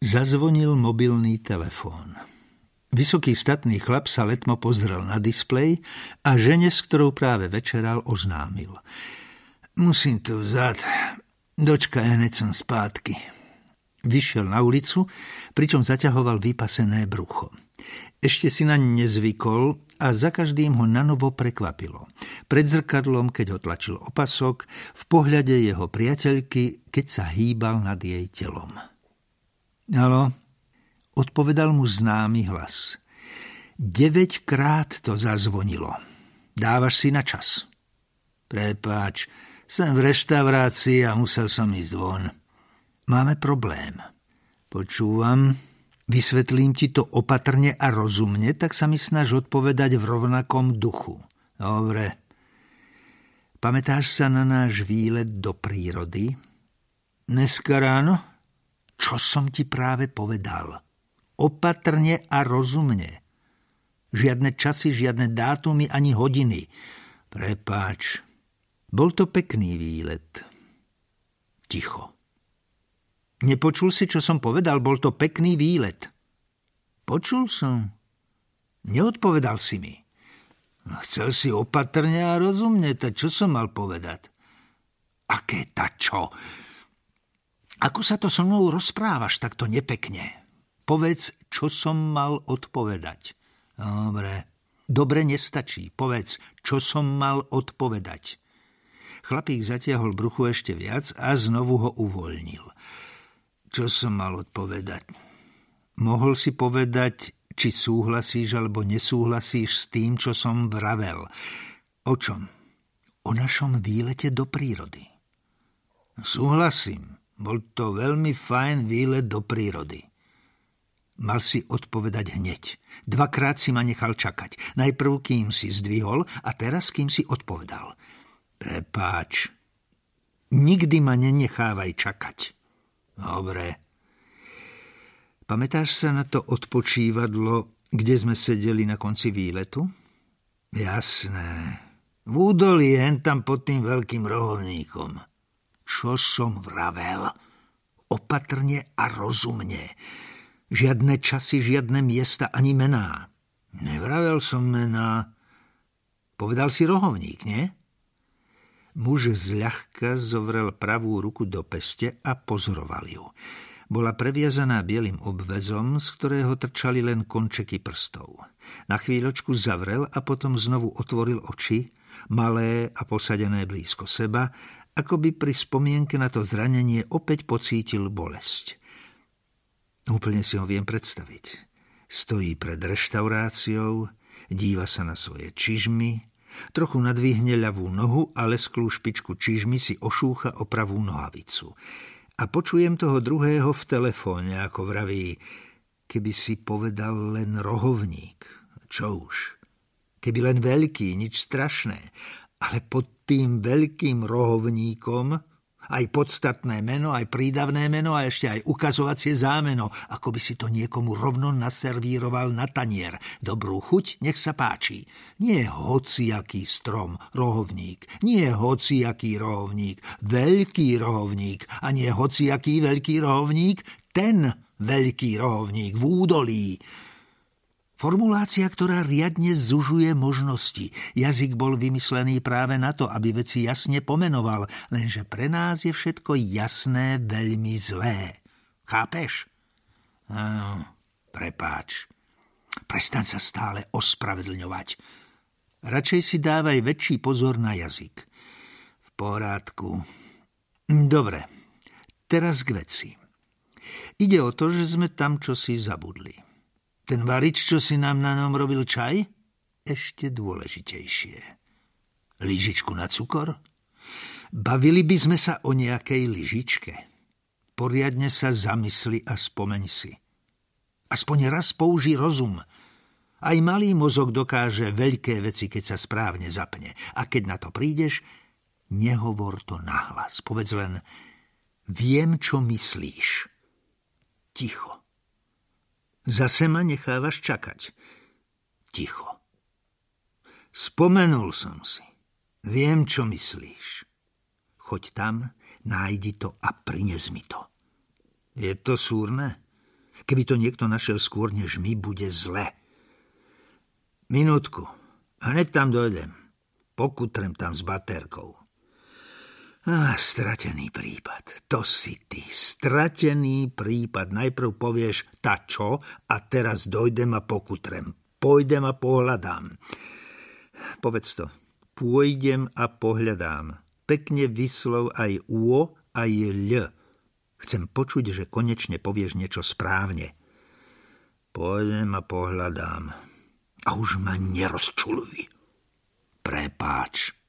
Zazvonil mobilný telefón. Vysoký statný chlap sa letmo pozrel na displej a žene, s ktorou práve večeral, oznámil. Musím to vzať. Dočka, hneď som spátky. Vyšiel na ulicu, pričom zaťahoval vypasené brucho. Ešte si na nezvykol a za každým ho nanovo prekvapilo. Pred zrkadlom, keď ho tlačil opasok, v pohľade jeho priateľky, keď sa hýbal nad jej telom. Halo, odpovedal mu známy hlas. Deveťkrát to zazvonilo. Dávaš si na čas. Prepáč, som v reštaurácii a musel som ísť von. Máme problém. Počúvam, vysvetlím ti to opatrne a rozumne, tak sa mi snaž odpovedať v rovnakom duchu. Dobre. Pamätáš sa na náš výlet do prírody? Dneska ráno? Čo som ti práve povedal. Opatrne a rozumne. Žiadne časy, žiadne dátumy ani hodiny. Prepáč. Bol to pekný výlet. Ticho. Nepočul si, čo som povedal? Bol to pekný výlet. Počul som. Neodpovedal si mi. Chcel si opatrne a rozumne, tak čo som mal povedať? Aké ta čo? Ako sa to so mnou rozprávaš takto nepekne? Povedz, čo som mal odpovedať. Dobre. Dobre nestačí. Povedz, čo som mal odpovedať. Chlapík zatiahol bruchu ešte viac a znovu ho uvoľnil. Čo som mal odpovedať? Mohol si povedať, či súhlasíš alebo nesúhlasíš s tým, čo som vravel. O čom? O našom výlete do prírody. Súhlasím. Bol to veľmi fajn výlet do prírody. Mal si odpovedať hneď. Dvakrát si ma nechal čakať. Najprv, kým si zdvihol a teraz, kým si odpovedal. Prepáč. Nikdy ma nenechávaj čakať. Dobre. Pamätáš sa na to odpočívadlo, kde sme sedeli na konci výletu? Jasné. V údolí hen tam pod tým veľkým rohovníkom. Čo som vravel? Opatrne a rozumne. Žiadne časy, žiadne miesta ani mená. Nevravel som mená. Povedal si rohovník, nie? Muž zľahka zovrel pravú ruku do peste a pozoroval ju. Bola previazaná bielým obvezom, z ktorého trčali len končeky prstov. Na chvíľočku zavrel a potom znovu otvoril oči, malé a posadené blízko seba, ako by pri spomienke na to zranenie opäť pocítil bolesť. Úplne si ho viem predstaviť. Stojí pred reštauráciou, díva sa na svoje čižmy, trochu nadvihne ľavú nohu a lesklú špičku čižmy si ošúcha o pravú nohavicu. A počujem toho druhého v telefóne, ako vraví, keby si povedal len rohovník. Čo už? Keby len veľký, nič strašné ale pod tým veľkým rohovníkom aj podstatné meno, aj prídavné meno a ešte aj ukazovacie zámeno, ako by si to niekomu rovno naservíroval na tanier. Dobrú chuť, nech sa páči. Nie hociaký strom, rohovník, nie hociaký rohovník, veľký rohovník a nie hociaký veľký rohovník, ten veľký rohovník v údolí. Formulácia, ktorá riadne zužuje možnosti. Jazyk bol vymyslený práve na to, aby veci jasne pomenoval, lenže pre nás je všetko jasné veľmi zlé. Chápeš? Áno, prepáč. Prestaň sa stále ospravedlňovať. Radšej si dávaj väčší pozor na jazyk. V porádku. Dobre, teraz k veci. Ide o to, že sme tam čosi zabudli. Ten varič, čo si nám na ňom robil čaj? Ešte dôležitejšie. Lyžičku na cukor? Bavili by sme sa o nejakej lyžičke. Poriadne sa zamysli a spomeň si. Aspoň raz použij rozum. Aj malý mozog dokáže veľké veci, keď sa správne zapne. A keď na to prídeš, nehovor to nahlas. Povedz len, viem, čo myslíš. Ticho. Zase ma nechávaš čakať. Ticho. Spomenul som si. Viem, čo myslíš. Choď tam, nájdi to a prines mi to. Je to súrne? Keby to niekto našiel skôr než my, bude zle. Minútku. Hneď tam dojdem. Pokutrem tam s baterkou. Ah, stratený prípad. To si ty. Stratený prípad. Najprv povieš ta čo a teraz dojdem a pokutrem. Pôjdem a pohľadám. Povedz to. Pôjdem a pohľadám. Pekne vyslov aj uo, aj ľ. Chcem počuť, že konečne povieš niečo správne. Pôjdem a pohľadám. A už ma nerozčuluj. Prepáč.